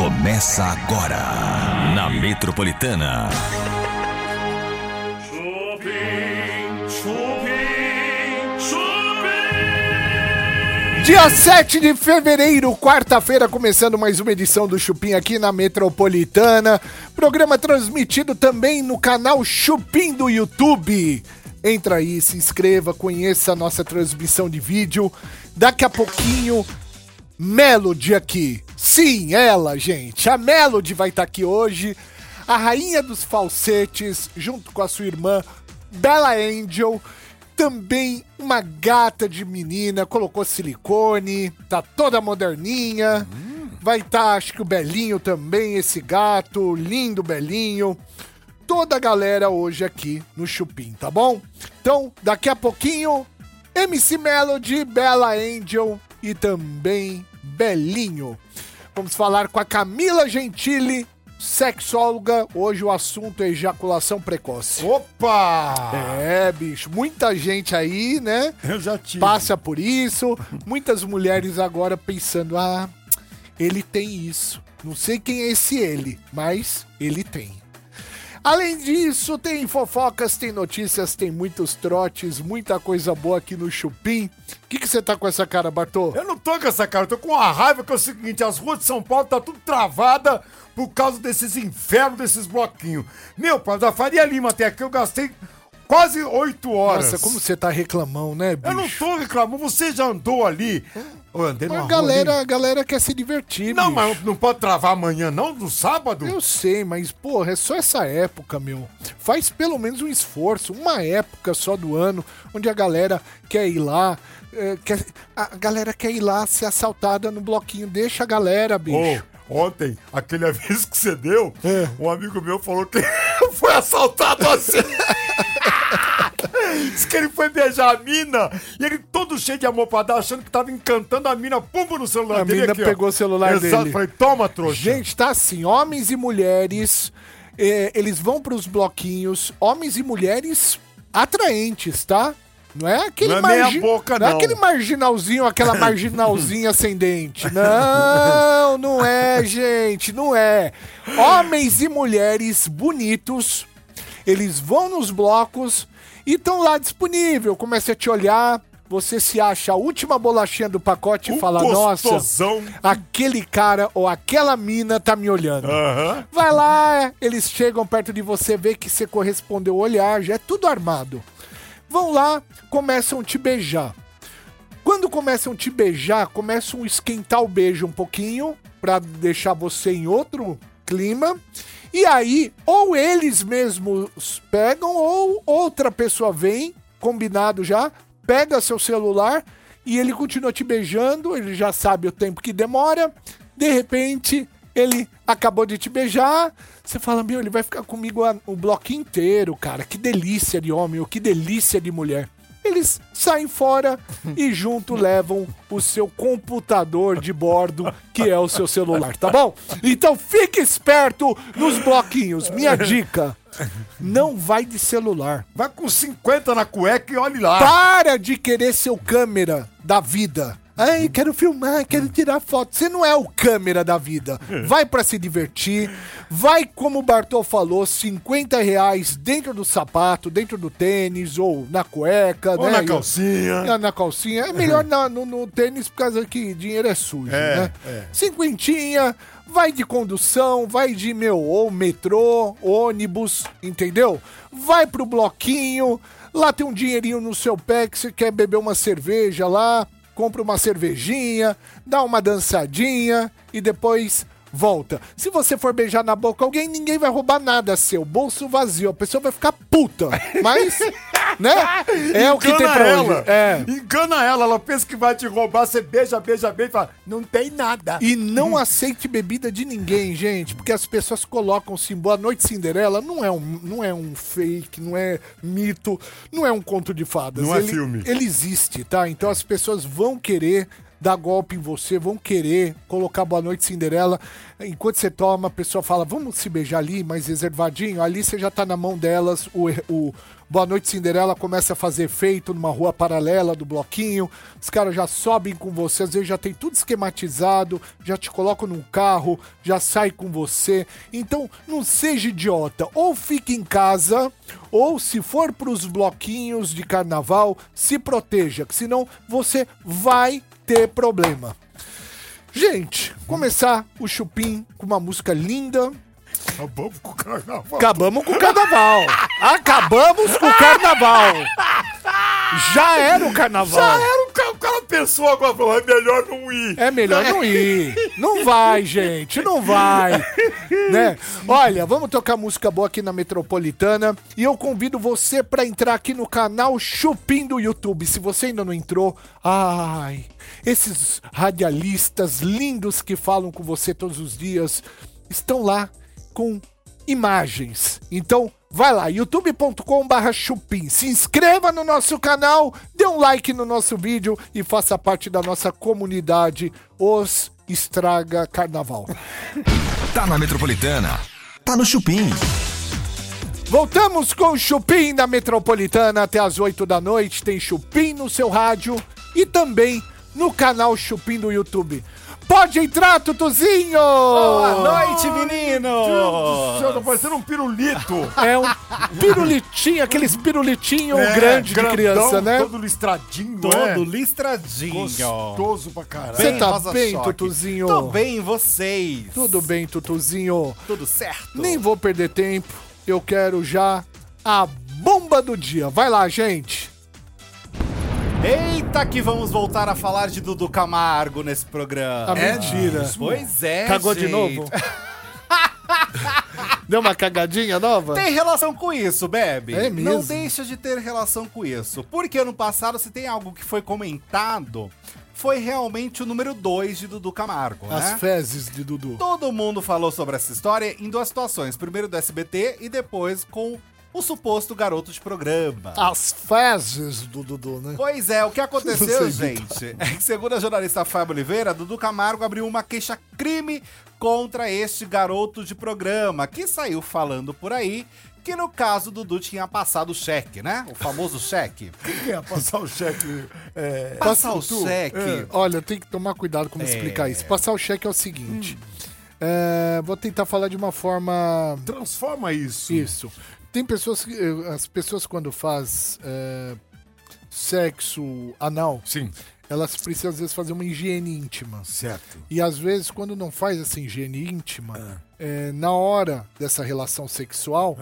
Começa agora na Metropolitana. Chupim, chupim, chupim. Dia 7 de fevereiro, quarta-feira, começando mais uma edição do Chupim aqui na Metropolitana. Programa transmitido também no canal Chupim do YouTube. Entra aí, se inscreva, conheça a nossa transmissão de vídeo. Daqui a pouquinho, Melody aqui. Sim, ela, gente. A Melody vai estar aqui hoje. A rainha dos falsetes, junto com a sua irmã Bella Angel. Também uma gata de menina, colocou silicone, tá toda moderninha. Vai estar, acho que o Belinho também, esse gato, lindo Belinho. Toda a galera hoje aqui no Chupim, tá bom? Então, daqui a pouquinho, MC Melody, Bella Angel e também Belinho. Vamos falar com a Camila Gentili, sexóloga. Hoje o assunto é ejaculação precoce. Opa! É, bicho, muita gente aí, né? Eu já tive. Passa por isso. Muitas mulheres agora pensando: ah, ele tem isso. Não sei quem é esse ele, mas ele tem. Além disso, tem fofocas, tem notícias, tem muitos trotes, muita coisa boa aqui no Chupim. O que você tá com essa cara, Bartô? Eu não tô com essa cara, eu tô com uma raiva que é o seguinte, as ruas de São Paulo tá tudo travada por causa desses infernos, desses bloquinhos. Meu pai, da Faria Lima até aqui eu gastei quase oito horas. Nossa, como você tá reclamão, né, bicho? Eu não tô reclamando, você já andou ali. Eu andei Mas galera, ali. a galera quer se divertir, Não, bicho. mas não pode travar amanhã não, no sábado? Eu sei, mas, porra, é só essa época, meu. Faz pelo menos um esforço, uma época só do ano, onde a galera quer ir lá. é, quer- a galera quer ir lá ser assaltada no bloquinho. Deixa a galera, bicho. Ô, ontem, aquele aviso que você deu, É. um amigo meu falou que foi assaltado assim. Diz que ele foi beijar a mina e ele todo cheio de amor pra dar, achando que tava encantando a mina, pumba no celular A dele. mina aqui, ó. pegou o celular Exato, dele. falei, toma, trouxa. Gente, tá assim, homens e mulheres, é, eles vão pros bloquinhos, homens e mulheres atraentes, tá? Não é aquele Não é boca, é não. aquele marginalzinho, aquela marginalzinha ascendente. Não, não é, gente, não é. Homens e mulheres bonitos, eles vão nos blocos e estão lá disponível. Começa a te olhar, você se acha a última bolachinha do pacote e fala, nossa, gostosão. aquele cara ou aquela mina tá me olhando. Aham. Vai lá, eles chegam perto de você, vê que você correspondeu o olhar, já é tudo armado. Vão lá, começam a te beijar. Quando começam a te beijar, começam a esquentar o beijo um pouquinho pra deixar você em outro clima. E aí, ou eles mesmos pegam, ou outra pessoa vem, combinado já, pega seu celular e ele continua te beijando, ele já sabe o tempo que demora. De repente, ele acabou de te beijar. Você fala, meu, ele vai ficar comigo o bloco inteiro, cara. Que delícia de homem, ou que delícia de mulher. Eles saem fora e junto levam o seu computador de bordo, que é o seu celular, tá bom? Então fique esperto nos bloquinhos. Minha dica: não vai de celular. Vai com 50 na cueca e olhe lá. Para de querer ser o câmera da vida. Ai, quero filmar, quero tirar foto. Você não é o câmera da vida. Vai pra se divertir. Vai, como o Bartol falou, 50 reais dentro do sapato, dentro do tênis ou na cueca, Ou né? na calcinha. na, na calcinha. É melhor na- no, no tênis por causa que dinheiro é sujo, É, né? é. Cinquentinha, vai de condução, vai de, meu, ou metrô, ônibus, entendeu? Vai pro bloquinho, lá tem um dinheirinho no seu pé que você quer beber uma cerveja lá, compra uma cervejinha, dá uma dançadinha e depois volta. Se você for beijar na boca alguém, ninguém vai roubar nada seu. Bolso vazio. A pessoa vai ficar puta. Mas, né? É o que tem pra ela. hoje. É. Engana ela. Ela pensa que vai te roubar. Você beija, beija, beija e fala: Não tem nada. E não aceite bebida de ninguém, gente, porque as pessoas colocam assim, Boa Noite Cinderela, não é um, não é um fake, não é mito, não é um conto de fadas. Não é filme. Ele existe, tá? Então as pessoas vão querer dar golpe em você, vão querer colocar Boa Noite Cinderela. Enquanto você toma, a pessoa fala, vamos se beijar ali, mais reservadinho. Ali você já tá na mão delas, o, o Boa Noite Cinderela começa a fazer efeito numa rua paralela do bloquinho. Os caras já sobem com você, às vezes já tem tudo esquematizado, já te colocam num carro, já sai com você. Então, não seja idiota. Ou fique em casa, ou se for pros bloquinhos de carnaval, se proteja, que senão você vai ter problema. Gente, começar o chupim com uma música linda. Acabamos com o carnaval. Acabamos com o carnaval. Acabamos com o carnaval. Já era o carnaval. Já era o cara, o cara pensou agora, falou, é melhor não ir. É melhor não ir. Não vai, gente, não vai. Né? Olha, vamos tocar música boa aqui na Metropolitana e eu convido você para entrar aqui no canal Chupim do YouTube. Se você ainda não entrou, ai, esses radialistas lindos que falam com você todos os dias estão lá com imagens. Então, vai lá, youtube.com/barra chupim. Se inscreva no nosso canal, dê um like no nosso vídeo e faça parte da nossa comunidade Os Estraga Carnaval. Tá na Metropolitana. Tá no Chupim. Voltamos com o Chupim na Metropolitana até as 8 da noite. Tem Chupim no seu rádio e também no canal Chupim do YouTube. Pode entrar, Tutuzinho! Boa noite, menino! Senhor, tá parecendo um pirulito. É um pirulitinho, aqueles pirulitinho É, grande de grandão, criança, né? Todo listradinho, Todo é. listradinho. Gostoso pra caralho. Você tá Rosa bem, Choque. Tutuzinho? Tô bem, e vocês? Tudo bem, Tutuzinho. Tudo certo? Nem vou perder tempo. Eu quero já a bomba do dia. Vai lá, gente. Eita, que vamos voltar a falar de Dudu Camargo nesse A programa. mentira. Pois é, Cagou de gente. novo? Deu uma cagadinha nova? Tem relação com isso, Bebe. É mesmo? Não deixa de ter relação com isso. Porque ano passado, se tem algo que foi comentado, foi realmente o número 2 de Dudu Camargo, né? As fezes de Dudu. Todo mundo falou sobre essa história em duas situações. Primeiro do SBT e depois com o suposto garoto de programa. As fezes do Dudu, né? Pois é, o que aconteceu, gente, é que segundo a jornalista Fábio Oliveira, Dudu Camargo abriu uma queixa-crime contra este garoto de programa, que saiu falando por aí que no caso Dudu tinha passado o cheque, né? O famoso cheque. Quem quer passar o cheque? É... Passar o tu? cheque. É, olha, tem que tomar cuidado como É. explicar isso. Passar o cheque é o seguinte. É, vou tentar falar de uma forma. Transforma isso. Isso. Tem pessoas que. eh, As pessoas quando faz é, sexo anal, Sim. elas precisam às vezes fazer uma higiene íntima. Certo. E às vezes, quando não faz essa higiene íntima, é, na hora dessa relação sexual,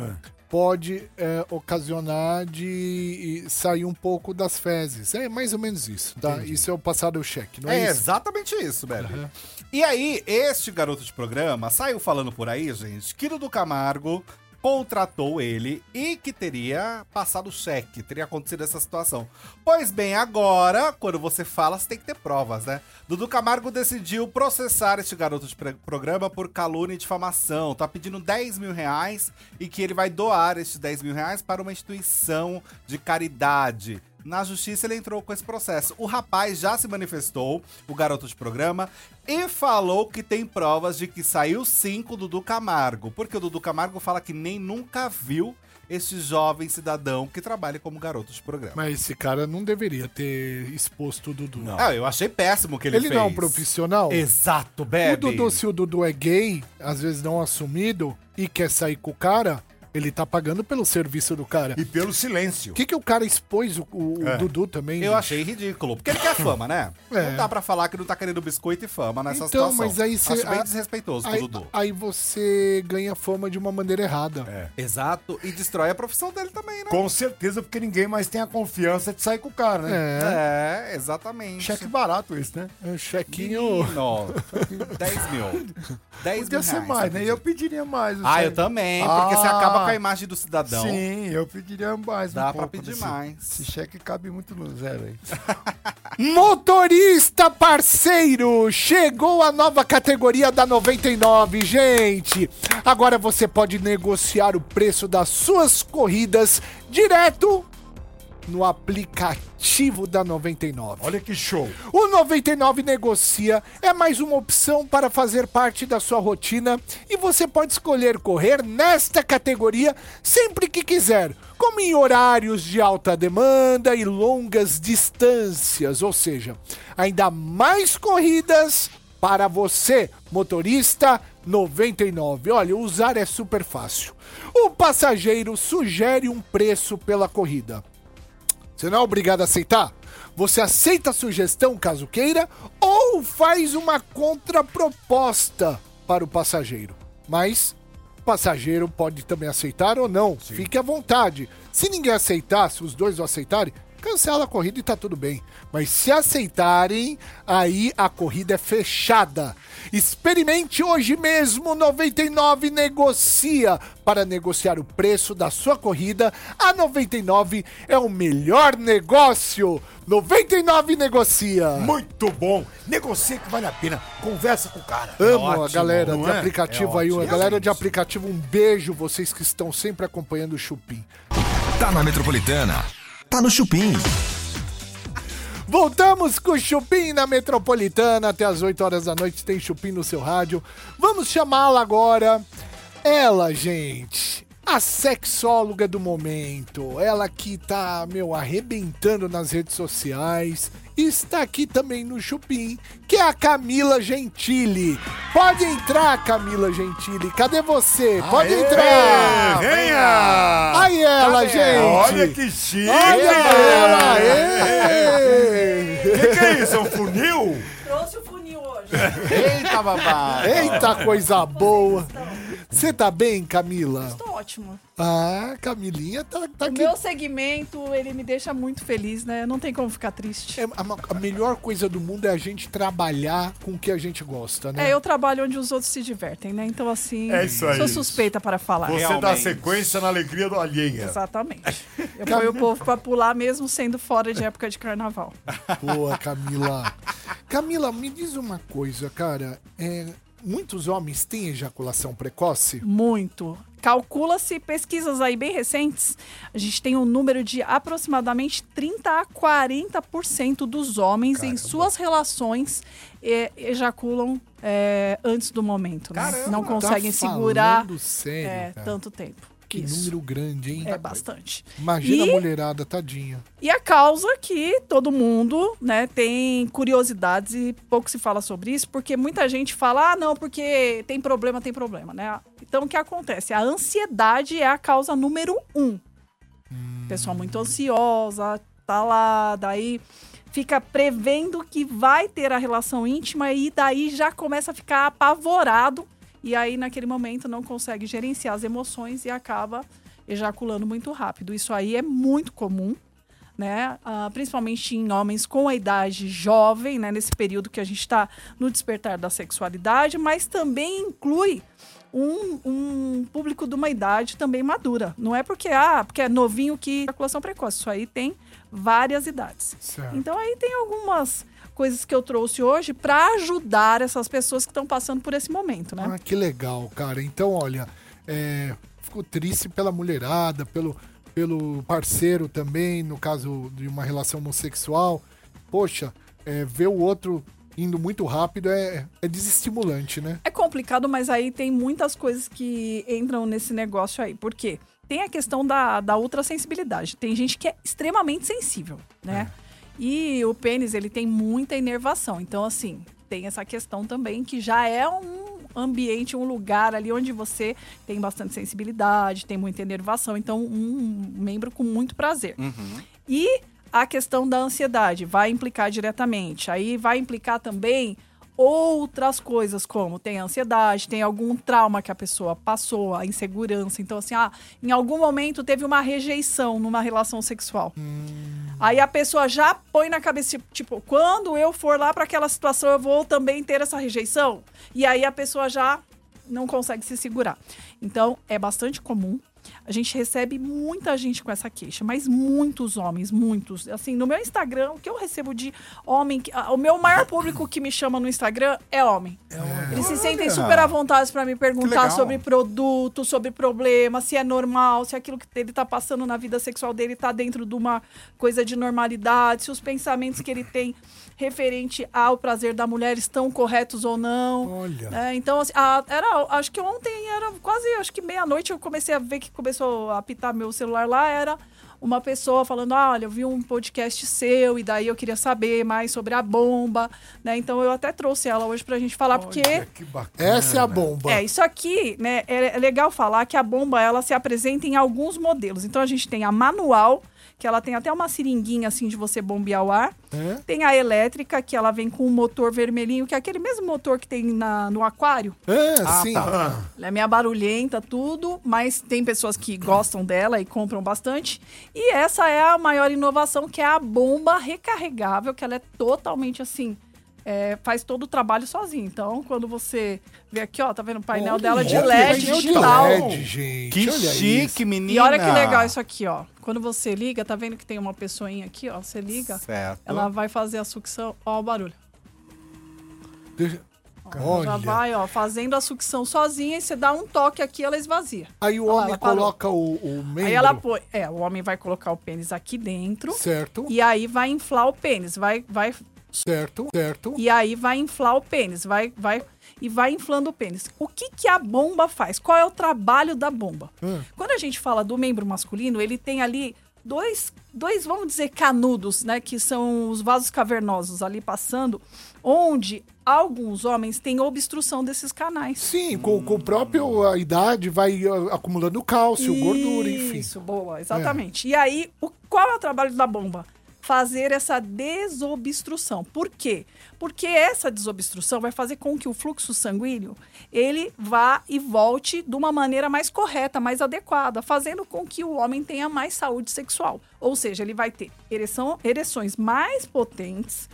pode é, ocasionar de sair um pouco das fezes. É mais ou menos isso, tá? Isso é o passado cheque, não é, É isso? exatamente isso, velho. E aí, este garoto de programa saiu falando por aí, gente, que Dudu Camargo contratou ele e que teria passado o cheque, teria acontecido essa situação. Pois bem, agora, quando você fala, você tem que ter provas, né? Dudu Camargo decidiu processar este garoto de programa por calúnia e difamação. Tá pedindo 10 mil reais e que ele vai doar estes 10 mil reais para uma instituição de caridade. Na justiça ele entrou com esse processo. O rapaz já se manifestou, o garoto de programa, e falou que tem provas de que saiu sim com o Dudu Camargo. Porque o Dudu Camargo fala que nem nunca viu este jovem cidadão que trabalha como garoto de programa. Mas esse cara não deveria ter exposto o Dudu. Não. Ah, eu achei péssimo o que ele, Ele fez. não é um profissional? Exato, O Bebe. Dudu, se o Dudu é gay, às vezes não assumido, e quer sair com o cara, ele tá pagando pelo serviço do cara. E pelo silêncio. Por que, que o cara expôs o, o- o É. Dudu também? Eu gente? achei ridículo. Porque ele quer fama, né? É. Não dá pra falar que não tá querendo biscoito e fama nessa Então, situação. mas aí você- Acho bem a- desrespeitoso com Aí, o Dudu. aí você ganha fama de uma maneira errada. É. Exato. E destrói a profissão dele também, né? Com certeza, porque ninguém mais tem a confiança de sair com o cara, né? É. É, exatamente. Cheque barato esse, né? É um chequinho. Menino, 10 mil. 10 Podia mil ser reais, mais, tá né? Eu pediria mais. Ah, sei. eu também, porque você Ah. acaba com a imagem do cidadão. Sim, eu pediria mais. Dá um pra pedir desse- mais. Esse cheque cabe muito no zero aí. Motorista parceiro, chegou a nova categoria da 99, gente. Agora você pode negociar o preço das suas corridas direto no aplicativo da 99. Olha que show. O 99 Negocia é mais uma opção para fazer parte da sua rotina e você pode escolher correr nesta categoria sempre que quiser, como em horários de alta demanda e longas distâncias, ou seja, ainda mais corridas para você, motorista 99. Olha, usar é super fácil. O passageiro sugere um preço pela corrida. Você não é obrigado a aceitar? Você aceita a sugestão caso queira ou faz uma contraproposta para o passageiro. Mas o passageiro pode também aceitar ou não. Fique à vontade. Se ninguém aceitar, se os dois não aceitarem, cancela a corrida e tá tudo bem. Mas se aceitarem, aí a corrida é fechada. Experimente hoje mesmo 99 negocia para negociar o preço da sua corrida. A 99 é o melhor negócio. 99 negocia. Muito bom. Negocia que vale a pena. Conversa com o cara. Amo a ótimo, galera não de é? aplicativo É aí, a galera de aplicativo, um beijo vocês que estão sempre acompanhando o Chupim. Tá na Metropolitana. Tá no Chupim. Voltamos com o Chupim na Metropolitana. Até as 8 horas da noite tem Chupim no seu rádio. Vamos chamá-la agora. Ela, gente. A sexóloga do momento. Ela que tá, meu, arrebentando nas redes sociais. Está aqui também no Chupim, que é a Camila Gentili. Pode entrar, Camila Gentili. Cadê você? Pode Aê, entrar. Venha! Aí ela, gente. Olha que chique! Olha ela. O que, que é isso? É um funil? Trouxe o funil hoje. Eita, babá! Eita, coisa boa. Você tá bem, Camila? Tô ótimo. Ah, Camilinha tá, tá O aqui. meu segmento, ele me deixa muito feliz, né? Não tem como ficar triste. É, a, a melhor coisa do mundo é a gente trabalhar com o que a gente gosta, né? É, eu trabalho onde os outros se divertem, né? Então, assim, É isso aí. sou suspeita para falar. Você dá Realmente. sequência na alegria do alheia. Exatamente. Eu ponho o povo pra pular mesmo sendo fora de época de carnaval. Boa, Camila. Camila, me diz uma coisa, cara. É, muitos homens têm ejaculação precoce? Muito. Calcula-se pesquisas aí bem recentes, a gente tem um número de aproximadamente 30 a 40% dos homens em suas relações eh, ejaculam eh, antes do momento, né? Caramba, Não Tá conseguem segurar falando sério, é, tanto tempo. Que Isso. número grande, hein? É bastante. Imagina E- a mulherada, tadinha. E a causa que todo mundo, né, tem curiosidades e pouco se fala sobre isso, porque muita gente fala, ah, não, porque tem problema, tem problema, né? Então, o que acontece? A ansiedade é a causa número um. Pessoa muito ansiosa, tá lá, daí fica prevendo que vai ter a relação íntima e daí já começa a ficar apavorado e aí naquele momento não consegue gerenciar as emoções e acaba ejaculando muito rápido. Isso aí é muito comum, né? Ah, principalmente em homens com a idade jovem, né? Nesse período que a gente está no despertar da sexualidade, mas também inclui um, um público de uma idade também madura. Não é porque, ah, porque é novinho que ejaculação precoce. Isso aí tem várias idades. Certo. Então aí tem algumas coisas que eu trouxe hoje para ajudar essas pessoas que estão passando por esse momento, né? Ah, que legal, cara. Então, olha, é, fico triste pela mulherada, pelo, pelo parceiro também, no caso de uma relação homossexual. Poxa, é, ver o outro indo muito rápido é, é desestimulante, né? É complicado, mas aí tem muitas coisas que entram nesse negócio aí. Por quê? Tem a questão da, da ultrassensibilidade. Tem gente que é extremamente sensível, né? E o pênis, ele tem muita inervação. Então, assim, tem essa questão também que já é um ambiente, um lugar ali onde você tem bastante sensibilidade, tem muita inervação. Então, um membro com muito prazer. E a questão da ansiedade vai implicar diretamente. Aí vai implicar também outras coisas, como tem ansiedade, tem algum trauma que a pessoa passou, a insegurança. Então, assim, ah, em algum momento teve uma rejeição numa relação sexual. Aí a pessoa já põe na cabeça, tipo, quando eu for lá para aquela situação, eu vou também ter essa rejeição. E aí a pessoa já não consegue se segurar. Então, é bastante comum. A gente recebe muita gente com essa queixa, mas muitos homens, muitos. Assim, no meu Instagram, o que eu recebo de homem, que- o meu maior público que me chama no Instagram é homem. Eles se sentem super à vontade para me perguntar sobre produto, sobre problema, se é normal, se aquilo que ele tá passando na vida sexual dele tá dentro de uma coisa de normalidade, se os pensamentos que ele tem referente ao prazer da mulher estão corretos ou não. Olha. É, então, assim, a- era, acho que ontem era quase, acho que meia-noite eu comecei a ver que começou a apitar meu celular lá, era uma pessoa falando, ah, olha, eu vi um podcast seu e daí eu queria saber mais sobre a bomba, né? Então eu até trouxe ela hoje pra gente falar, porque Que bacana. Essa é a bomba. é, isso aqui, né, é, é legal falar que a bomba, ela se apresenta em alguns modelos. Então, a gente tem a manual, que ela tem até uma seringuinha, assim, de você bombear o ar. É? Tem a elétrica, que ela vem com um motor vermelhinho, que é aquele mesmo motor que tem na, no aquário. É, Ah, sim. tá. Ela é meio barulhenta, tudo, mas tem pessoas que gostam dela e compram bastante. E essa é a maior inovação, que é a bomba recarregável, que ela é totalmente assim. É, faz todo o trabalho sozinho. Então, quando você vê aqui, ó, tá vendo o painel Olha, dela de LED painel de digital. LED, gente. Que olha chique, isso. menina. E olha que legal isso aqui, ó. Quando você liga, tá vendo que tem uma pessoinha aqui, ó? Você liga, Certo. ela vai fazer a sucção. Ó, o barulho. Deixa- Já Olha. vai, ó, fazendo a sucção sozinha e você dá um toque aqui, ela esvazia. Aí o homem ela parou. coloca o, o membro. Aí ela põe. É, o homem vai colocar o pênis aqui dentro. Certo, E aí vai inflar o pênis, vai, vai, certo, certo. e aí vai inflar o pênis, vai, vai e vai inflando o pênis. O que que a bomba faz? Qual é o trabalho da bomba? Hum. Quando a gente fala do membro masculino, ele tem ali dois, dois, vamos dizer, canudos, né, que são os vasos cavernosos ali passando, onde alguns homens têm obstrução desses canais. Sim, com, com o próprio a idade vai acumulando cálcio, gordura, enfim. Isso, boa, exatamente. E aí, o, qual é o trabalho da bomba? Fazer essa desobstrução. Por quê? Porque essa desobstrução vai fazer com que o fluxo sanguíneo ele vá e volte de uma maneira mais correta, mais adequada, fazendo com que o homem tenha mais saúde sexual. Ou seja, ele vai ter ereção, ereções mais potentes,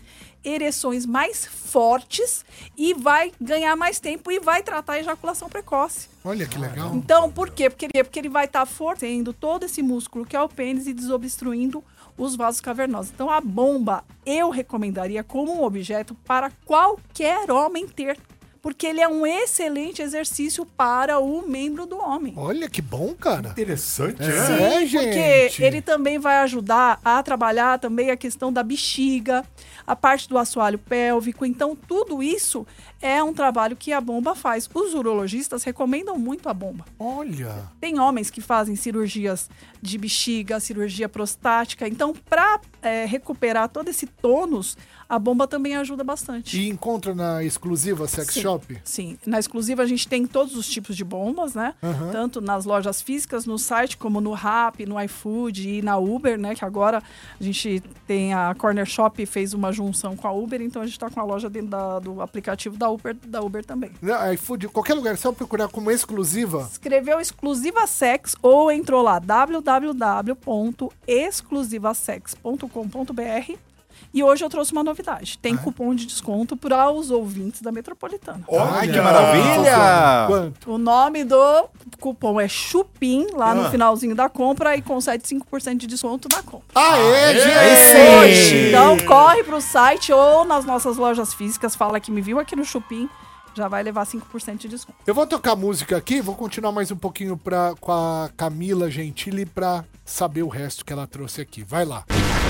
ereções mais fortes e vai ganhar mais tempo e vai tratar a ejaculação precoce. Olha que legal. Então, por quê? Porque, porque ele vai estar fortalecendo todo esse músculo que é o pênis e desobstruindo os vasos cavernosos. Então, a bomba eu recomendaria como um objeto para qualquer homem ter, porque ele é um excelente exercício para o membro do homem. Olha que bom, cara. Interessante, É. é? Sim, gente. porque ele também vai ajudar a trabalhar também a questão da bexiga, a parte do assoalho pélvico. Então, tudo isso é um trabalho que a bomba faz. Os urologistas recomendam muito a bomba. Olha. Tem homens que fazem cirurgias de bexiga, cirurgia prostática. Então, para recuperar todo esse tônus, a bomba também ajuda bastante. E encontra na exclusiva Sex Sim. Shop? Sim, na exclusiva a gente tem todos os tipos de bombas, né? Tanto nas lojas físicas, no site, como no Rap, no iFood e na Uber, né? Que agora a gente tem a Corner Shop fez uma junção com a Uber, então a gente tá com a loja dentro da- do aplicativo da Uber, da Uber também. Não, iFood, qualquer lugar, é só procurar como exclusiva. Escreveu exclusiva sex ou entrou lá www.exclusivasex.com.br e hoje eu trouxe uma novidade. Tem cupom de desconto para os ouvintes da Metropolitana. Ai, que maravilha! Quanto? O nome do cupom é Chupim, lá Ah. no finalzinho da compra, e concede 5% de desconto na compra. Aê, gente! Então corre pro site ou nas nossas lojas físicas, fala que me viu aqui no Chupim, já vai levar 5% de desconto. Eu vou tocar música aqui, vou continuar mais um pouquinho pra, com a Camila Gentili pra saber o resto que ela trouxe aqui. Vai lá.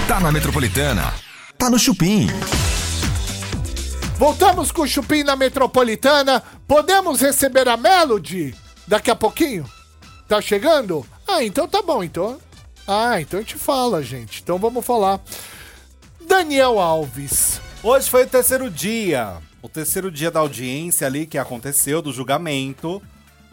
Tá na Metropolitana. Tá no Chupim. Voltamos com o Chupim na Metropolitana. Podemos receber a Melody daqui a pouquinho? Tá chegando? Ah, então tá bom, então. Ah, então a gente fala, gente. Então vamos falar. Daniel Alves. Hoje foi o terceiro dia. O terceiro dia da audiência ali que aconteceu, do julgamento,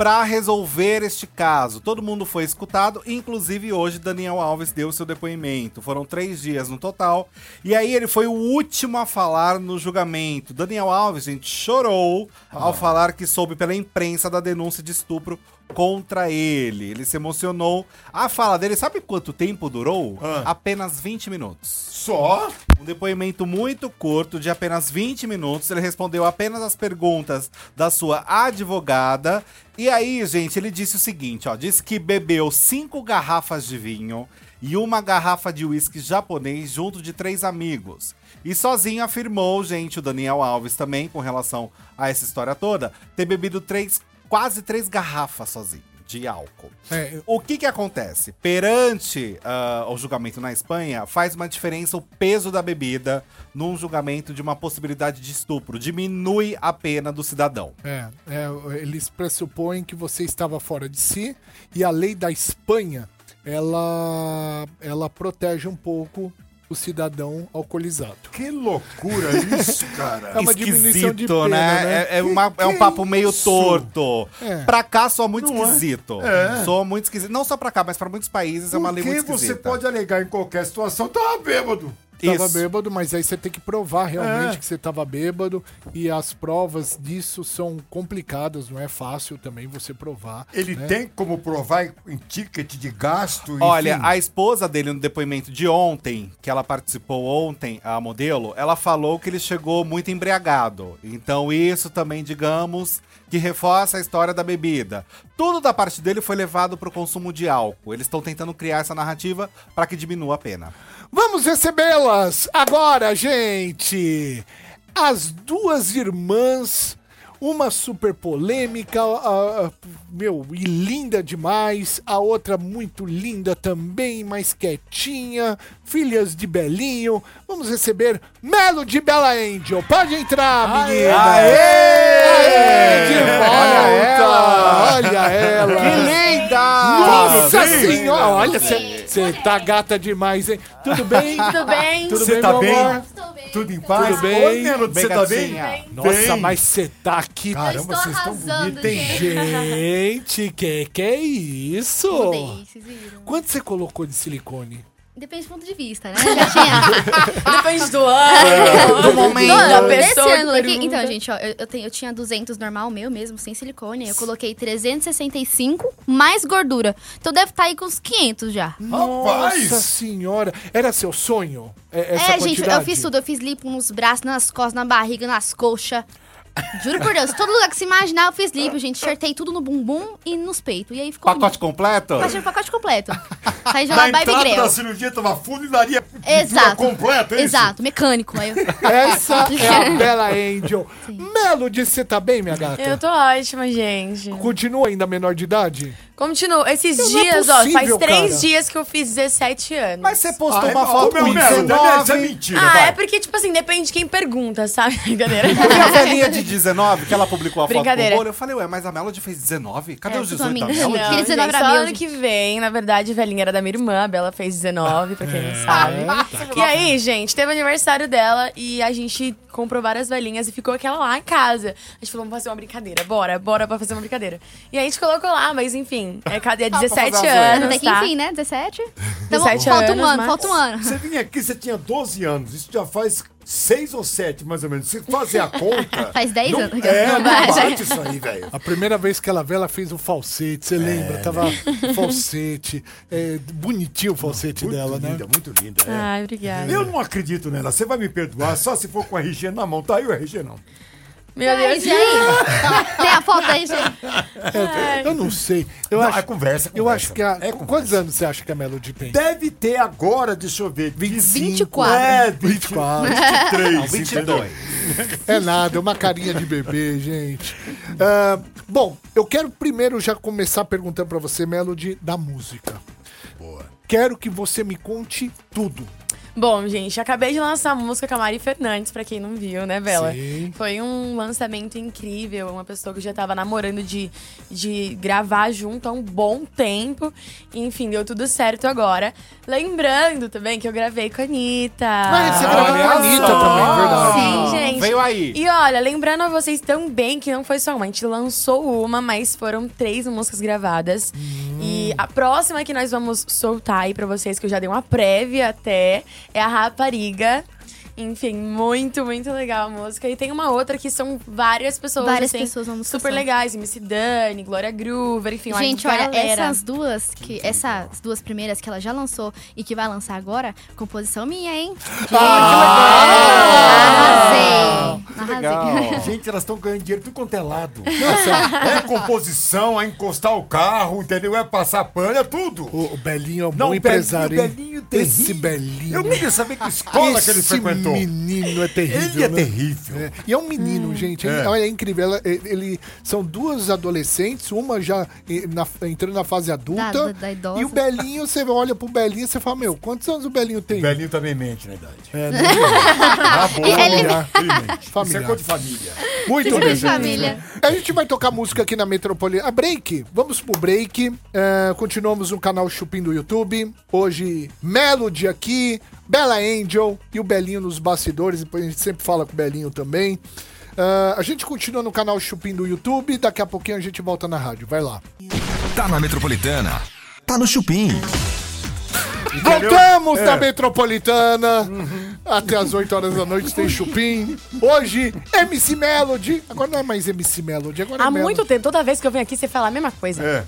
pra resolver este caso. Todo mundo foi escutado, inclusive hoje Daniel Alves deu seu depoimento. Foram três dias no total. E aí ele foi o último a falar no julgamento. Daniel Alves, gente, chorou ao falar que soube pela imprensa da denúncia de estupro contra ele. Ele se emocionou. A fala dele, sabe quanto tempo durou? Ah. Apenas 20 minutos. Só? Um depoimento muito curto, de apenas 20 minutos. Ele respondeu apenas as perguntas da sua advogada E aí, gente, ele disse o seguinte, ó. Disse que bebeu cinco garrafas de vinho e uma garrafa de uísque japonês junto de três amigos. E sozinho afirmou, gente, o Daniel Alves também, com relação a essa história toda, ter bebido três, quase três garrafas sozinho de álcool. É, O que que acontece? Perante ah, o julgamento na Espanha, faz uma diferença o peso da bebida num julgamento de uma possibilidade de estupro. Diminui a pena do cidadão. É, é, eles pressupõem que você estava fora de si e a lei da Espanha ela, ela protege um pouco o cidadão alcoolizado. Que loucura isso, cara. É uma diminuição de pena, né? né? É, é uma- é um papo meio isso? torto. É. Pra cá soa muito Não é? esquisito. É. Soa muito esquisito. Não só pra cá, mas pra muitos países é uma lei Porque muito você esquisita. pode alegar em qualquer situação, tava bêbado. Tava Isso. bêbado, mas aí você tem que provar realmente É. que você tava bêbado. E as provas disso são complicadas, não é fácil também você provar. Ele né? tem como provar em, ticket de gasto, Olha, enfim. a esposa dele no depoimento de ontem, que ela participou ontem, a modelo, ela falou que ele chegou muito embriagado. Então isso também, digamos, que reforça a história da bebida. Tudo da parte dele foi levado pro consumo de álcool. Eles estão tentando criar essa narrativa para que diminua a pena. Vamos recebê-las agora, gente! As duas irmãs, uma super polêmica, a- a- meu, e linda demais, a outra muito linda também, mais quietinha, filhas de Belinho. Vamos receber Melo de Bela Angel. Pode entrar, menina! Aê, de volta! Olha ela! Que linda! Nossa bem? senhora! Olha, você tá gata demais, hein? Tudo bem? Tudo bem? Tudo Você bem, tá meu bem? amor? Tudo em paz? Tudo bem? Oi, Melody, Bem você tá bem? Nossa, mas você tá aqui. Caramba, vocês estão bonitos, hein? Gente, que que é isso? Mudei, vocês viram. Quanto você colocou de silicone? Depende do ponto de vista, né? Depende do ano, do momento, da Não, pessoa. Desse que ângulo aqui. Então, gente, ó, eu, eu, tenho, eu tinha 200 normal, meu mesmo, sem silicone. Eu coloquei 365 mais gordura. Então deve estar aí com uns 500 já. Rapaz! Nossa senhora. Era seu sonho? É, essa é, gente, eu quantidade? fiz tudo. Eu fiz lipo nos braços, nas costas, na barriga, nas coxas. Juro por Deus, todo lugar que se imaginar eu fiz lipo, gente. Enxertei tudo no bumbum e nos peitos. E aí ficou. Pacote completo? Pacote, pacote completo. Saí de Na lá, Barbie entrada da cirurgia tava funilaria Exato. completa, é isso? Exato, mecânico. Aí eu... Essa é a Bela Angel. Melody, você tá bem, minha gata? Eu tô ótima, gente. Continua ainda menor de idade? Continua. Esses Não é dias, ó, faz possível, três cara. dias que eu fiz 17 anos. Mas você postou Ah, uma é- foto meu com Melody, 19. Isso é mentira, ah, vai. é porque, tipo assim, depende de quem pergunta, sabe? Brincadeira. E a velhinha de 19, que ela publicou a foto com o Brincadeira. bolo, eu falei, ué, mas a Melody fez 19? Cadê É, os 18 da. Melody? Não. 19 gente, era só meu, ano que vem, na verdade, a velhinha era da minha irmã, a Bela fez 19, pra quem não sabe. E aí, gente, teve o aniversário dela e a gente comprou várias velhinhas e ficou aquela lá em casa. A gente falou, vamos fazer uma brincadeira, bora, bora pra fazer uma brincadeira. E aí a gente colocou lá, mas enfim, é, cadê? É pra 17 fazer uma zoeira. anos, Até que tá? enfim, né? 17? 17 falta um anos, ano, mas- falta um ano. Você vinha aqui, você tinha 12 anos. Isso já faz 6 ou 7, mais ou menos. Se fazer a conta... Faz 10 não- anos. É, não bate isso aí, velho. A primeira vez que ela veio, ela fez um falsete, você lembra? Tava falsete. É, bonitinho o falsete Muito dela, né? linda, muito linda. é. Ai, obrigada. Eu não acredito nela. Você vai me perdoar só se for com o RG na mão. Tá aí o RG, não. Meu Deus. E aí? Tem a foto aí, gente? É, eu não sei. Eu Não, acho, é conversa, Eu conversa. acho que a, É conversa. quantos anos você acha que a Melody tem? Deve ter agora, deixa eu ver. 24. É, 24. 23. Não, 22. É nada, é uma carinha de bebê, gente. Ah, bom, eu quero primeiro já começar perguntando pra você, Melody, da música. Boa. Quero que você me conte tudo. Bom, gente, acabei de lançar a música com a Mari Fernandes, pra quem não viu, né, Bela? Sim. Foi um lançamento incrível, uma pessoa que já tava namorando de, de gravar junto há um bom tempo. Enfim, deu tudo certo agora. Lembrando também que eu gravei com a Anitta. Mas você gravou com a Anitta também, é verdade. Sim, gente. Veio aí. E olha, lembrando a vocês também que não foi só uma, a gente lançou uma, mas foram três músicas gravadas. E a próxima que nós vamos soltar aí pra vocês, que eu já dei uma prévia até, é a Rapariga. Enfim, muito, muito legal a música. E tem uma outra que são várias pessoas, Várias assim, pessoas na música super são. legais. MC Dani, Glória Groover, enfim, Gente, olha, galera. essas duas, que, essas duas primeiras que ela já lançou e que vai lançar agora, composição minha, hein? Arrasei. Arrasei. Legal. Gente, elas estão ganhando dinheiro tudo quanto é lado. é composição, é encostar o carro, entendeu? É passar pano, é tudo. O, o Belinho é um Não, bom o empresário, Belinho- Belinho. Esse Belinho. Eu queria saber que escola que ele Esse menino é terrível. Ele é né? terrível. É. E é um menino, gente. É. É. Olha, é incrível. Ela- ele, ele- são duas adolescentes, uma já na- entrando na fase adulta. Da- da-. E o Belinho, você olha pro Belinho e você fala, meu, quantos anos o Belinho tem? O Belinho também mente na idade. É, né? Tá bom, Ele-. Ele mente. Isso Familiar. é coisa de família. Muito Tipo bem. de família. A gente vai tocar música aqui na Metropolitana. A break. Vamos pro break. É, continuamos no canal Chupim do YouTube. Hoje, Melody aqui, Bella Angel e o Belinho nos bastidores. Depois a gente sempre fala com o Belinho também. É, a gente continua no canal Chupim do YouTube. Daqui a pouquinho a gente volta na rádio. Vai lá. Tá na Metropolitana. Tá no Chupim. Voltamos É. na Metropolitana. Até as 8 horas da noite tem Chupim. Hoje, MC Melody. Agora não é mais MC Melody, agora é Há Melody. muito tempo, toda vez que eu venho aqui, você fala a mesma coisa. É.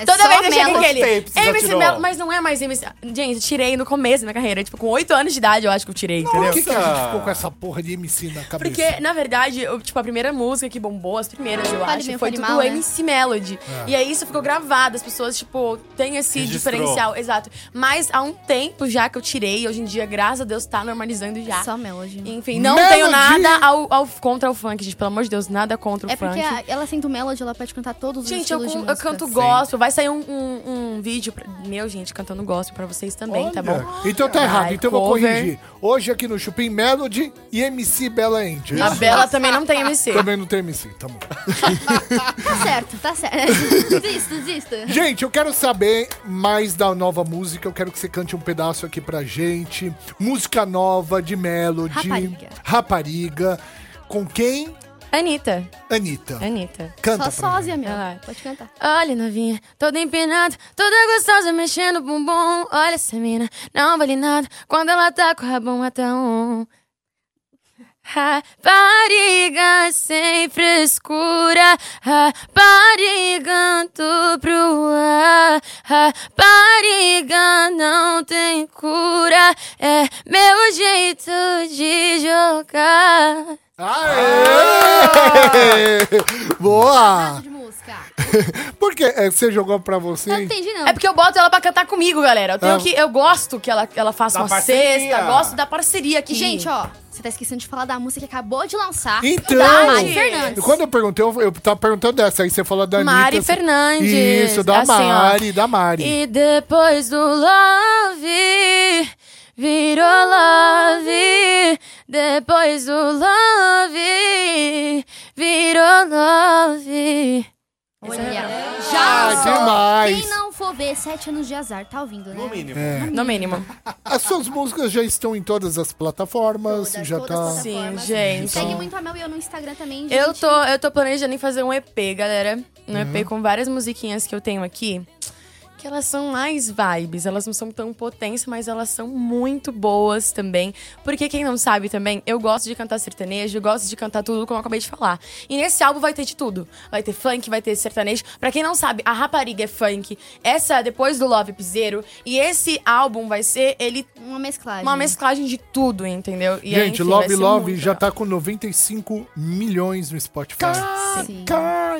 É Toda só vez que eu chego Melo. aquele. já MC tirou? Melo, mas não é mais MC. Gente, eu tirei no começo da minha carreira. Tipo, com 8 anos de idade, eu acho que eu tirei, entendeu? Por que, que a gente ficou com essa porra de MC na cabeça? Porque, na verdade, eu, tipo, a primeira música que bombou, as primeiras, eu Fale acho, bem, foi fale tudo mal, né? MC Melody. E aí isso ficou gravado, as pessoas, tipo, têm esse Registrou. diferencial. Exato. Mas há um tempo já que eu tirei, hoje em dia, graças a Deus, tá normalizando já. Só Melody. Enfim, não Melody! tenho nada ao, ao- contra o funk, gente. Pelo amor de Deus, nada contra o É porque funk. a- ela sente o Melody, ela pode cantar todos os Gente, eu, estilos de eu canto gospel. Vai sair um, um, um vídeo pra- meu, gente, cantando gospel pra vocês também, tá bom? Então tá errado, Ai, então eu vou cover. corrigir. Hoje aqui no Chupim Melody e MC Bella Angel. A Bela também não tem MC. Também não tem MC, tá bom. Tá certo, tá certo. desista, desista. Gente, eu quero saber mais da nova música. Eu quero que você cante um pedaço aqui pra gente. Música nova de Melody. Rapariga. Rapariga. Com quem? Anitta. Anitta. Anitta. Canta Só sósia, meu. Vai lá. Pode cantar. Olha, novinha, toda empinada, toda gostosa, mexendo o bumbum. Olha essa mina, não vale nada quando ela tá com o rabão até um. Rapariga sem frescura, rapariga tu pro ar, rapariga não tem cura, é meu jeito de jogar. Aê! Boa! Por que é, você jogou pra você? Não entendi, não. É porque eu boto ela pra cantar comigo, galera. Eu, tenho Ah. que, eu gosto que ela, ela faça Da uma parceria. cesta, gosto da parceria aqui. E, gente, ó, você tá esquecendo de falar da música que acabou de lançar. Então, Da Mari Fernandes. quando eu perguntei, eu, eu tava perguntando dessa, aí você falou da Anitta. Mari assim- Fernandes. Isso, da Assim, ó. Mari, da Mari. E depois do love, virou love. Depois do love, virou love. Olha, Ah, já lançou. demais. Quem não for ver Sete Anos de Azar, tá ouvindo, né? No mínimo. No mínimo. As suas músicas já estão em todas as plataformas, Todas, já todas tá... as Sim, plataformas. gente. Segue muito a Mel e eu no Instagram também, gente. Eu tô, eu tô planejando em fazer um EP, galera. Um Uhum. EP com várias musiquinhas que eu tenho aqui. Que elas são mais vibes, elas não são tão potentes, mas elas são muito boas também. Porque quem não sabe também, eu gosto de cantar sertanejo, eu gosto de cantar tudo, como eu acabei de falar. E nesse álbum vai ter de tudo. Vai ter funk, vai ter sertanejo. Pra quem não sabe, a rapariga é funk. Essa é depois do Love Piseiro. E esse álbum vai ser ele Uma mesclagem. uma mesclagem de tudo, entendeu? E aí, Gente, enfim, vai Love ser Love já legal. tá com 95 milhões no Spotify. Sim.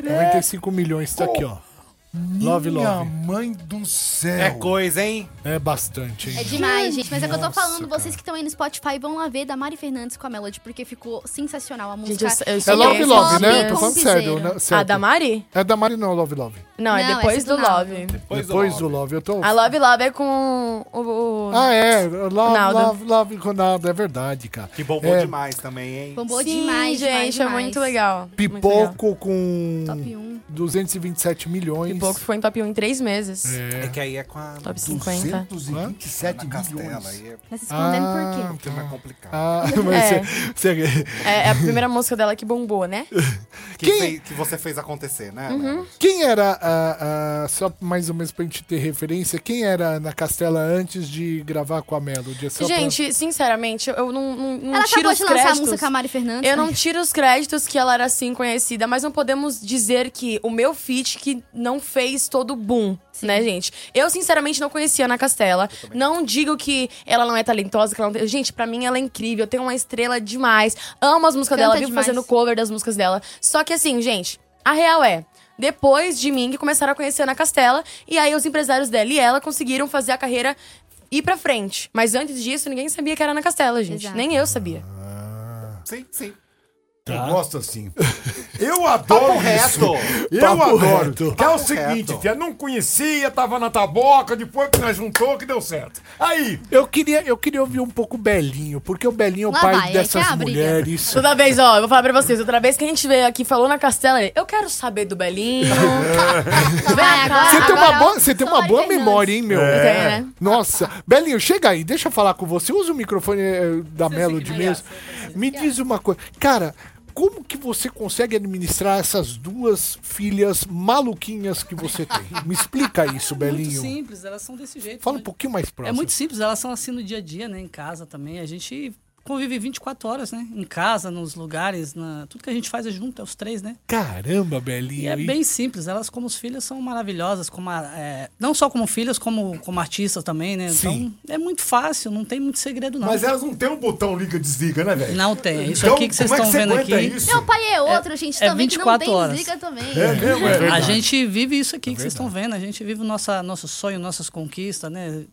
95 milhões, tá aqui, ó. Love Minha Love. mãe do céu. É coisa, hein? É bastante, hein? É demais, gente. Mas é que eu tô Nossa, falando, cara. vocês que estão aí no Spotify vão lá ver da Mari Fernandes com a Melody, porque ficou sensacional a Gente, música. eu, eu É sou Love. Love, né? Love Tô falando sério, né? A Certo. da Mari? É da Mari não, Love Love. Não, é Não, depois essa do do Naldo. Love. Depois, Depois do Love, eu tô... A Love Love é com o. o- Ah, é. Love, Naldo. Love, Love com Naldo. É verdade, cara. Que bombou É, demais também, hein? Bombou Sim, demais, gente, demais, é demais. muito legal. muito legal. Pipoco com Top 1. 227 milhões. Pipoco foi em top 1 em três meses. É que aí é com a Top 50. 227 Ana Castela. milhões. Aí é Tá se escondendo Ah, por quê? um tema complicado. Ah, mas É. você, você- É, é a primeira música dela que bombou, né? que, Quem- fez- que você fez acontecer, né? Uhum. Quem era, a, a- só mais ou menos pra gente ter referência, quem era a Ana Castela antes de gravar com a Melody? Só pra- Gente, sinceramente, eu não, não, não Ela tiro acabou os de lançar a créditos. música com a Mari Fernandes. Eu né? não tiro os créditos que ela era assim conhecida, mas não podemos dizer que o meu feat que não fez todo o boom, né, gente? Eu, sinceramente, não conhecia a Ana Castela. Não digo que ela não é talentosa, que ela não tem... Gente, pra mim ela é incrível, tem uma estrela demais. Amo as músicas Canta dela, vivo demais. fazendo cover das músicas dela. Só que assim, gente, a real é. Depois de mim, que começaram a conhecer a Ana Castela, e aí os empresários dela e ela conseguiram fazer a carreira ir pra frente. Mas antes disso, ninguém sabia que era Ana Castela, gente. Exato. Nem eu sabia. Sim, sim. Eu gosto assim. Eu adoro Papo isso. reto. Eu Papo adoro. reto. Que é o Papo seguinte, reto. fia, não conhecia, tava na taboca, depois que nós juntou, que deu certo. Aí, Eu queria, eu queria ouvir um pouco o Belinho, porque o Belinho é o Lá pai vai, dessas é mulheres. Toda vez, ó, eu vou falar pra vocês, outra vez que a gente veio aqui falou na Castela, eu quero saber do Belinho. Vai, agora- Você tem uma boa, você tem uma boa memória, hein, meu? Tem, né? Nossa. Belinho, chega aí, deixa eu falar com você. Usa o microfone eh, da Melody mesmo. Me diz uma coisa. Cara, como que você consegue administrar essas duas filhas maluquinhas que você tem? Me explica isso, Muito Belinho. simples, elas são desse jeito. Fala um né? pouquinho mais É próximo. muito simples, elas são assim no dia a dia, né? Em casa também. A gente convive 24 horas, né? Em casa, nos lugares, na... tudo que a gente faz é junto, é os três, né? Caramba, Belinho. E é hein? bem simples, elas como filhas são maravilhosas, como a- é, não só como filhas, como, como artistas também, né? Sim. Então é muito fácil, não tem muito segredo não. mas elas não tem um botão liga-desliga, né, velho? Não tem, é isso Então, aqui que vocês é estão vendo aqui. Isso? Meu pai é outro, gente, é também, que não 24 tem horas. desliga também. É mesmo, é A gente vive isso aqui que vocês estão vendo, a gente vive o nossa, nosso sonho, nossas conquistas, né?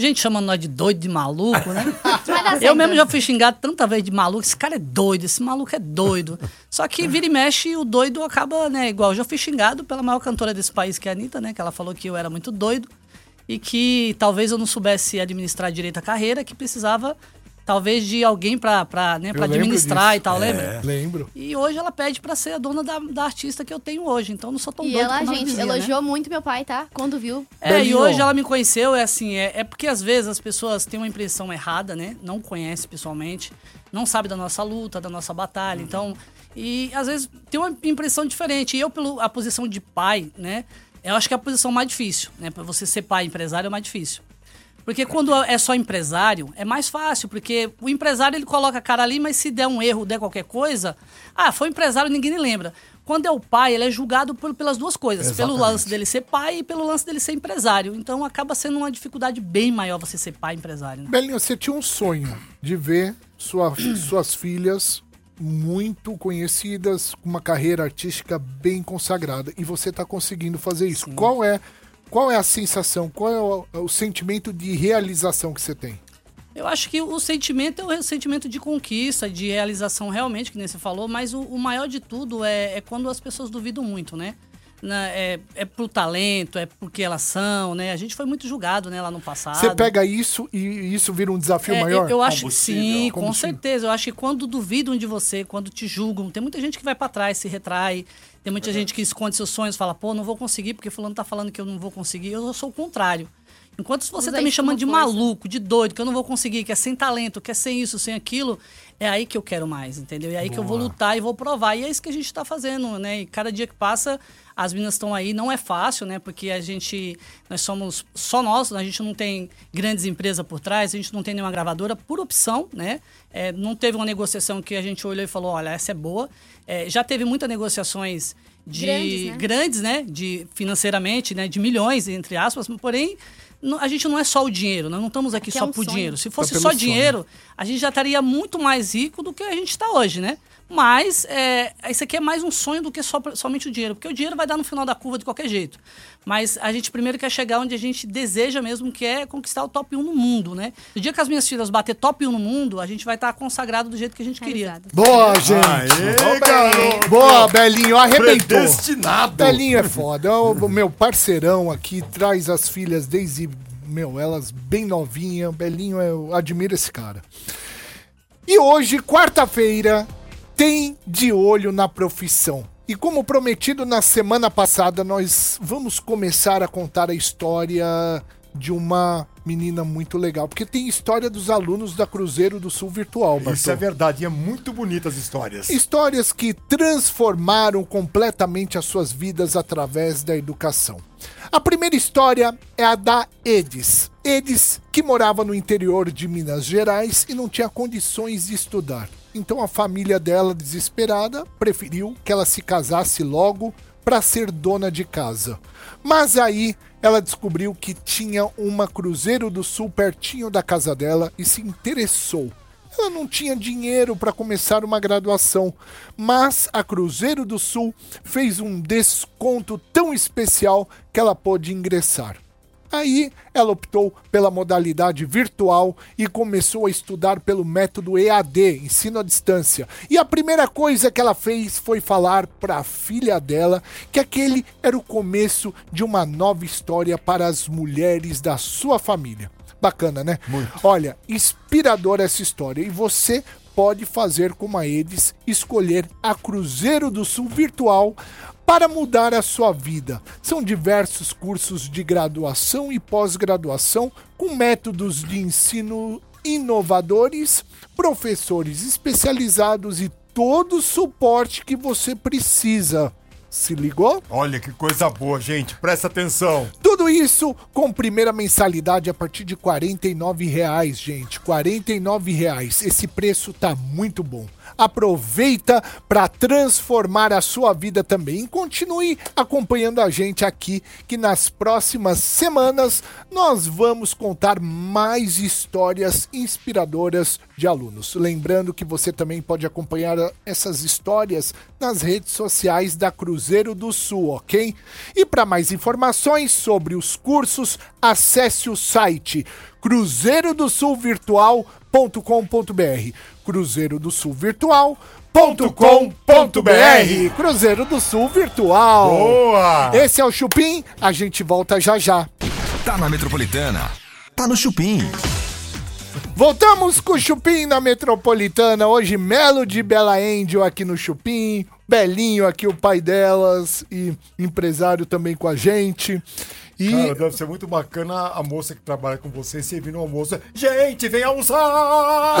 Gente chamando nós de doido, de maluco, né? Eu mesmo já fui xingado tanta vez de maluco. Esse cara é doido, esse maluco é doido. Só que vira e mexe, o doido acaba, né? Igual eu já fui xingado pela maior cantora desse país, que é a Anitta, né? Que ela falou que eu era muito doido e que talvez eu não soubesse administrar direito a carreira, que precisava talvez de alguém pra, pra, né, pra administrar disso. e tal, É. lembra? Lembro. E hoje ela pede pra ser a dona da, da artista que eu tenho hoje. Então eu não sou tão E doido ela, como ela gente, dizia, né? elogiou muito meu pai, tá? Quando viu. É, e Belinho. hoje ela me conheceu, é assim, é, é porque às vezes as pessoas têm uma impressão errada, né? Não conhece pessoalmente, não sabe da nossa luta, da nossa batalha, então... E às vezes tem uma impressão diferente. E eu, pela posição de pai, né? Eu acho que é a posição mais difícil, né? Pra você ser pai empresário é mais difícil. Porque quando é só empresário, é mais fácil, porque o empresário ele coloca a cara ali, mas se der um erro, der qualquer coisa, ah, foi empresário, ninguém nem lembra. Quando é o pai, ele é julgado por- pelas duas coisas, pelo lance dele ser pai e pelo lance dele ser empresário. Então acaba sendo uma dificuldade bem maior você ser pai e empresário. Né? Belinho, você tinha um sonho de ver sua- suas filhas muito conhecidas, com uma carreira artística bem consagrada. E você está conseguindo fazer isso. Qual é, qual é a sensação, qual é o, o sentimento de realização que você tem? Eu acho que o sentimento é o sentimento de conquista, de realização realmente, que nem você falou, mas o, o maior de tudo é, é quando as pessoas duvidam muito, né? Na- é, é pro talento, é porque elas são, né? A gente foi muito julgado, né, lá no passado. Você pega isso e isso vira um desafio É, maior? Eu, eu acho que sim, com certeza. Eu acho que quando duvidam de você, quando te julgam, tem muita gente que vai pra trás, se retrai. Tem muita gente que esconde seus sonhos, fala, pô, não vou conseguir porque fulano tá falando que eu não vou conseguir. Eu sou o contrário. Enquanto você Usa tá me chamando de força. maluco, de doido, que eu não vou conseguir, que é sem talento, que é sem isso, sem aquilo, é aí que eu quero mais, entendeu? É aí que eu vou lutar e vou provar. E é isso que a gente tá fazendo, né? E cada dia que passa, as meninas estão aí, não é fácil, né? Porque a gente, nós somos só nós, a gente não tem grandes empresas por trás, a gente não tem nenhuma gravadora por opção, né? É, não teve uma negociação que a gente olhou e falou, olha, essa é boa. É, já teve muitas negociações de Grandes, né? grandes, né? De financeiramente, né? De milhões, entre aspas, porém a gente não é só o dinheiro, nós não estamos aqui Que é só um por sonho. dinheiro. Se fosse só sonho. dinheiro, a gente já estaria muito mais rico do que a gente está hoje, né? Mas é, isso aqui é mais um sonho do que só, somente o dinheiro, porque o dinheiro vai dar no final da curva de qualquer jeito. Mas a gente primeiro quer chegar onde a gente deseja mesmo, que é conquistar o top 1 no mundo, né? No dia que as minhas filhas bater top 1 no mundo, a gente vai estar consagrado do jeito que a gente queria. Boa, gente! Aê, garoto! Boa, Belinho, arrebentou. Predestinado! Belinho é foda. É o meu parceirão aqui, traz as filhas desde, meu, elas bem novinhas. Belinho, eu admiro esse cara. E hoje, quarta-feira, tem de olho na profissão. E como prometido na semana passada, nós vamos começar a contar a história de uma menina muito legal. Porque tem história dos alunos da Cruzeiro do Sul Virtual, Isso é Bartô. verdade, e é muito bonita as histórias. Histórias que transformaram completamente as suas vidas através da educação. A primeira história é a da Edis. Edis, que morava no interior de Minas Gerais e não tinha condições de estudar. Então a família dela, desesperada, preferiu que ela se casasse logo para ser dona de casa. Mas aí ela descobriu que tinha uma Cruzeiro do Sul pertinho da casa dela e se interessou. Ela não tinha dinheiro para começar uma graduação, mas a Cruzeiro do Sul fez um desconto tão especial que ela pôde ingressar. Aí ela optou pela modalidade virtual e começou a estudar pelo método EAD, ensino à distância. E a primeira coisa que ela fez foi falar para a filha dela que aquele era o começo de uma nova história para as mulheres da sua família. Bacana, né? Olha, inspiradora essa história. E você pode fazer como a eles, escolher a Cruzeiro do Sul virtual para mudar a sua vida. São diversos cursos de graduação e pós-graduação com métodos de ensino inovadores, professores especializados e todo o suporte que você precisa. Se ligou? Olha que coisa boa, gente. Presta atenção. Tudo isso com primeira mensalidade a partir de 49 reais, gente. 49 reais. Esse preço tá muito bom. Aproveita para transformar a sua vida também. E continue acompanhando a gente aqui, que nas próximas semanas nós vamos contar mais histórias inspiradoras de alunos. Lembrando que você também pode acompanhar essas histórias nas redes sociais da Cruzeiro do Sul, ok? E para mais informações sobre os cursos, acesse o site cruzeirodosulvirtual.com.br Cruzeiro do Sul Virtual.com.br Cruzeiro do Sul Virtual. Boa! Esse é o Chupim, a gente volta já já. Tá na Metropolitana. Tá no Chupim. Voltamos com o Chupim na Metropolitana. Hoje, Melo de Bela Angel aqui no Chupim. Belinho aqui, o pai delas. E empresário também com a gente. E Cara, deve ser muito bacana a moça que trabalha com você servindo o almoço. Gente, vem almoçar!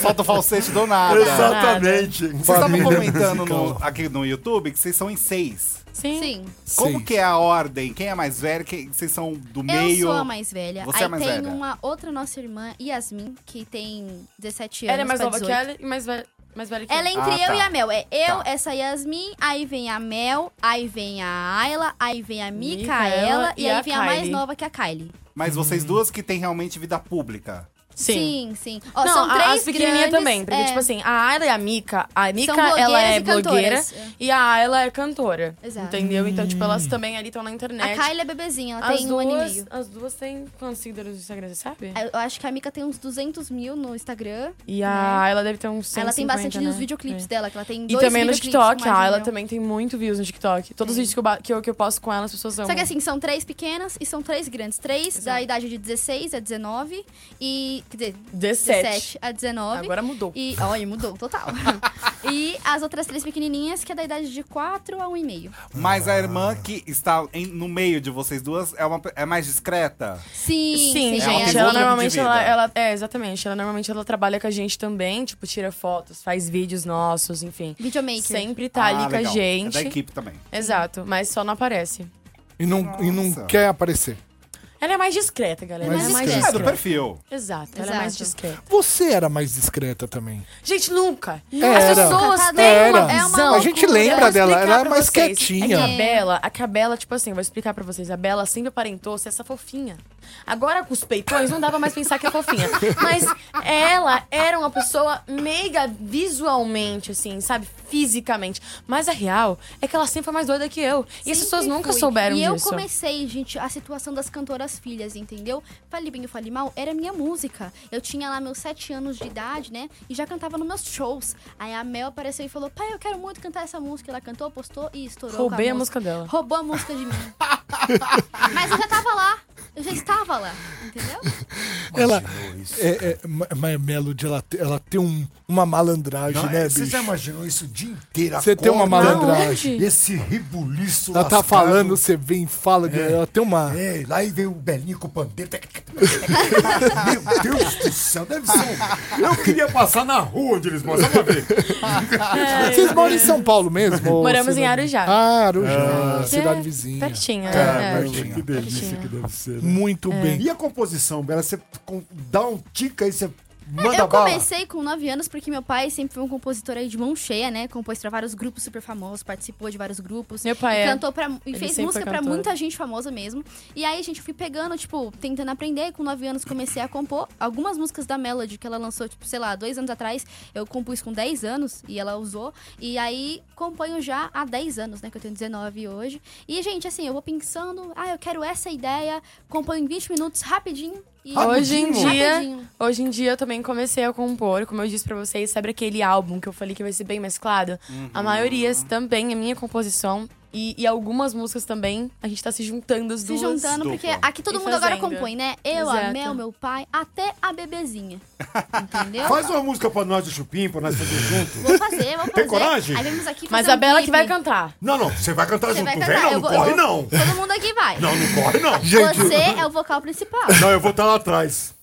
Falta o falsete do nada. Exatamente. Vocês estavam comentando no- aqui no YouTube que vocês são em seis. Sim. Sim. Como Sim. que é a ordem? Quem é mais velho? Quem, vocês são do meio? Eu sou a mais velha. Você Aí é mais tem velha. uma outra nossa irmã, Yasmin, que tem 17 anos. Ela é mais pra nova que 18. ela e mais velha, mais velha que Ela é eu. entre Ah, eu tá. e a Mel. É eu, Tá. essa Yasmin, aí vem a Mel, aí vem a Ayla, aí vem a Micaela Micaela e, e aí a vem a mais Kylie. nova que a Kylie. Mas vocês duas que têm realmente vida pública. Sim, sim. Ó, Não, são a- três as pequenininhas grandes, também, porque, é, tipo assim, a Ayla e a Mika, a Mika, ela é e blogueira cantoras. É. e a Ayla é cantora. Exato. Entendeu? Então, tipo, Hum. elas também ali estão na A internet. Kylie é bebezinha, ela as tem duas, um ano e meio. As duas têm quantos seguidores no Instagram, você sabe? Eu acho que a Mika tem uns 200 mil no Instagram. E a né? Ayla deve ter uns 150, Ela tem bastante né? nos videoclipes É. dela, que ela tem E dois também no TikTok, a Ayla também tem muito views no TikTok. Todos os Tem. vídeos que eu, que, eu, que eu posto com ela, as pessoas amam. Só que assim, são três pequenas e são três grandes. Três da idade de 16 a 19 e. Quer dizer, 17. 17 a 19. Agora mudou. E, olha, mudou, total. e as outras três pequenininhas, que é da idade de 4 a 1,5. Mas a irmã que está em- no meio de vocês duas é, uma, é mais discreta? Sim, Sim, É uma gente, pessoa ela de normalmente ela, ela é exatamente, ela normalmente ela trabalha com a gente também, tipo, tira fotos, faz vídeos nossos, enfim. Videomaker. Sempre tá ali Ah, com a legal. gente. É da equipe também. Exato, mas só não aparece. E não, e não Nossa. quer aparecer. Ela é mais discreta, galera. Mais ela é mais discreta. É do perfil. Exato, ela é mais Exato. discreta. Você era mais discreta também. Gente, nunca. Era. As pessoas Cada têm Era. uma É uma visão. A gente lembra Eu vou dela, explicar ela era pra mais vocês. quietinha. É que a Bela, a que a Bela, tipo assim, vou explicar pra vocês. A Bela sempre aparentou ser essa fofinha. Agora com os peitões não dava mais pensar que é fofinha. Mas ela era uma pessoa meiga visualmente, assim, sabe? Fisicamente. Mas a real é que ela sempre foi mais doida que eu. E as pessoas nunca fui. souberam e disso. eu comecei, gente, a situação das cantoras filhas, entendeu? Fale bem ou fale mal, era minha música. Eu tinha lá meus sete anos de idade, né? E já cantava nos meus shows. Aí a Mel apareceu e falou, pai, eu quero muito cantar essa música. Ela cantou, postou e estourou Roubei a música dela. Roubou a música de mim. Mas eu já tava lá. Eu já estava lá, entendeu? Ela, é, é, Ma- Ma- Melody, ela, ela tem um- uma malandragem, Não, né, é, Você bicho? já imaginou isso o dia inteiro? Você tem uma malandragem. Esse ribuliço Ela tá lascado. falando, você vem e fala, de- ela tem uma... É, lá e vem o Belinho com o pandeiro. Meu Deus do céu, deve ser um... Eu queria passar na rua onde eles moram, só pra ver. Vocês moram em São Paulo mesmo? Moramos em Arujá. Ah, Arujá, cidade é vizinha. Pertinho, né? É, É. pertinho. Que delícia que deve ser. né? Muito bem. E a composição, Bela? Você com- dá um tica aí, você manda eu bala? comecei com 9 anos porque meu pai sempre foi um compositor aí de mão cheia, né? Compôs pra vários grupos super famosos, participou de vários grupos. Meu pai e é. cantou pra, e Ele fez música cantor. muita gente famosa mesmo. E aí, gente, eu fui pegando, tipo, tentando aprender. Com 9 anos comecei a compor algumas músicas da Melody que ela lançou, tipo, sei lá, dois anos atrás. Eu compus com 10 anos e ela usou. E aí componho já há 10 anos, né? Que eu tenho 19 hoje. E, gente, assim, eu vou pensando, ah, eu quero essa ideia, componho em 20 minutos, rapidinho. E Hoje em dia, Rapidinho. hoje em dia eu também comecei a compor, como eu disse pra vocês, sabe aquele álbum que eu falei que vai ser bem mesclado? A maioria também é minha composição e, e algumas músicas também, a gente tá se juntando as Se duas. juntando, porque aqui todo E mundo agora fazendo. compõe, né? Eu, a Exato. Mel, meu pai, até a bebezinha. Entendeu? Faz uma música pra nós do Chupim, pra nós fazer junto. Vou fazer, vou fazer. Tem coragem? Aí vamos aqui Mas a um Bela clipe. que vai cantar. Não, não, você vai cantar Você junto. vai Não cantar. vem não, eu não vou- corre não. Todo mundo aqui vai. Não, não corre não. Você é o vocal principal. Não, eu vou estar lá atrás.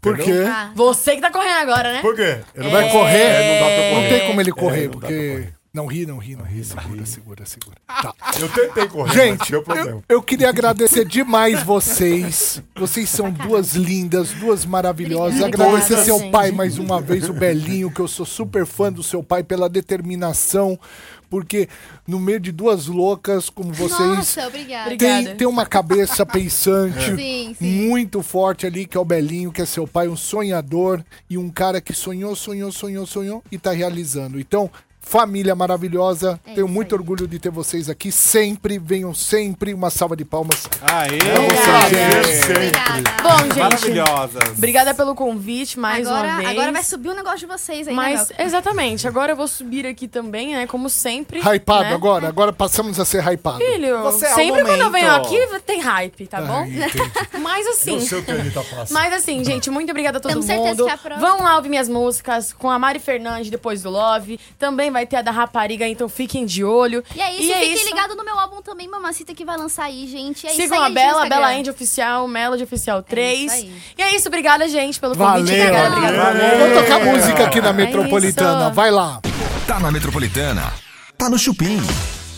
Por quê? Ah, Você que tá correndo agora, né? Por quê? Eu não Vai correr? É, não dá pra Não correr. tem como ele correr, É, não dá pra porque... Não ri, não ri, não ri. Segura, segura, segura. Tá. Eu tentei correr, Gente, eu, eu queria agradecer demais vocês. Vocês são duas lindas, duas maravilhosas. Obrigada, agradecer seu gente. pai mais uma vez, o Belinho, que eu sou super fã do seu pai pela determinação. Porque no meio de duas loucas como vocês, Nossa, obrigada. Obrigada. tem, tem uma cabeça pensante Sim, sim. muito forte ali, que é o Belinho, que é seu pai, um sonhador e um cara que sonhou, sonhou, sonhou, sonhou e tá realizando. Então, família maravilhosa, É tenho muito aí. orgulho de ter vocês aqui sempre, venham sempre, uma salva de palmas. Aê! Obrigada. Bom, gente, Maravilhosas. obrigada pelo convite mais agora, uma vez. agora vai subir um negócio de vocês aí, Mas, né, exatamente, agora eu vou subir aqui também, né? Como sempre. Hypado né? agora, agora passamos a ser hypado. Filho, Você é o sempre quando eu venho aqui tem hype, tá bom? Ai, entendi. Mas assim. O seu tênis tá fácil. Mas assim, gente, muito obrigada a todo certeza mundo. que é a próxima- Vão lá ouvir minhas músicas com a Mari Fernandes depois do Love. Também vai ter a da Rapariga, então fiquem de olho. E é isso, E é fiquem isso. ligados no meu álbum também, Mamacita, que vai lançar aí, gente. É isso, Sigam segue a gente no Bela. Bela End Oficial, Melody Oficial 3. aí. e é isso, obrigada, gente, pelo convite. Valeu, obrigada, valeu. obrigada. Vou tocar música aqui na É Metropolitana, isso. vai lá. Tá na Metropolitana. Tá no Chupim.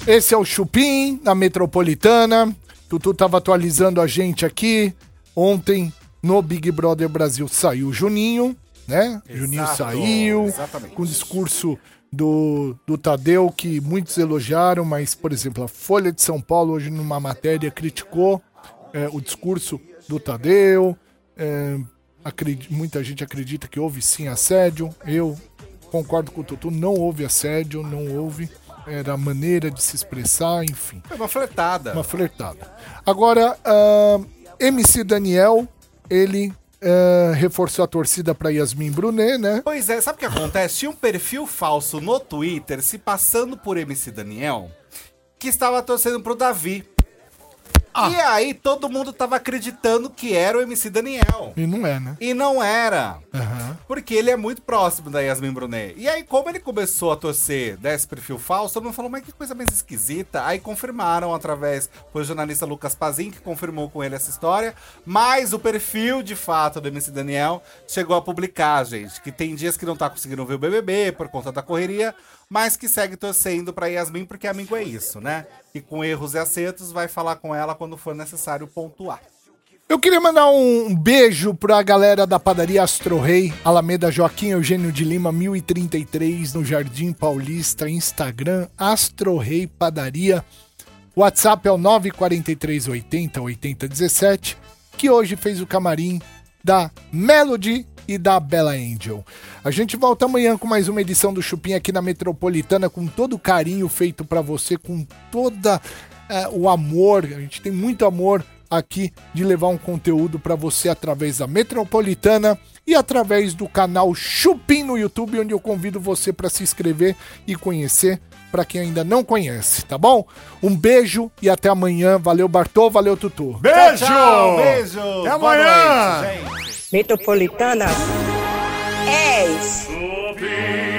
Esse é o Chupim, na Metropolitana. Tutu tava atualizando a gente aqui. Ontem, no Big Brother Brasil, saiu o Juninho, né? Juninho saiu, exatamente. com o discurso do, do Tadeu, que muitos elogiaram, mas, por exemplo, a Folha de São Paulo, hoje, numa matéria, criticou é, o discurso do Tadeu. É, acredi- muita gente acredita que houve sim assédio. Eu concordo com o Tutu, não houve assédio, não houve. Era a maneira de se expressar, enfim. Foi uma flertada. Uma flertada. Agora, ah, MC Daniel, ele ah, reforçou a torcida para Yasmin Brunet, né? Pois é, sabe o que acontece? Tinha um perfil falso no Twitter se passando por MC Daniel que estava torcendo pro Davi. E aí todo mundo tava acreditando que era o MC Daniel. E não é, né? E não era. Aham. Porque ele é muito próximo da Yasmin Brunet. E aí, como ele começou a torcer desse perfil falso, todo mundo falou, mas que coisa mais esquisita. Aí confirmaram através, foi o jornalista Lucas Pazin que confirmou com ele essa história. Mas o perfil, de fato, do MC Daniel chegou a publicar, gente, que tem dias que não tá conseguindo ver o BBB por conta da correria, mas que segue torcendo pra Yasmin, porque amigo é isso, né? E com erros e acertos, vai falar com ela quando for necessário pontuar. Eu queria mandar um beijo pra galera da padaria Astro Rei, Alameda Joaquim Eugênio de Lima, 1033, no Jardim Paulista, Instagram, Astro Rei Padaria. WhatsApp é o 943 80 80 17, que hoje fez o camarim da Melody e da Bella Angel. A gente volta amanhã com mais uma edição do Chupim aqui na Metropolitana, com todo o carinho feito pra você, com toda é, o amor. A gente tem muito amor aqui de levar um conteúdo pra você através da Metropolitana e através do canal Chupim no YouTube, onde eu convido você pra se inscrever e conhecer pra quem ainda não conhece, tá bom? Um beijo e até amanhã. Valeu Bartô, valeu Tutu. Beijo! Tchau, beijo! Até Boa amanhã! noite, gente. Metropolitana 10. Chupim, chupim.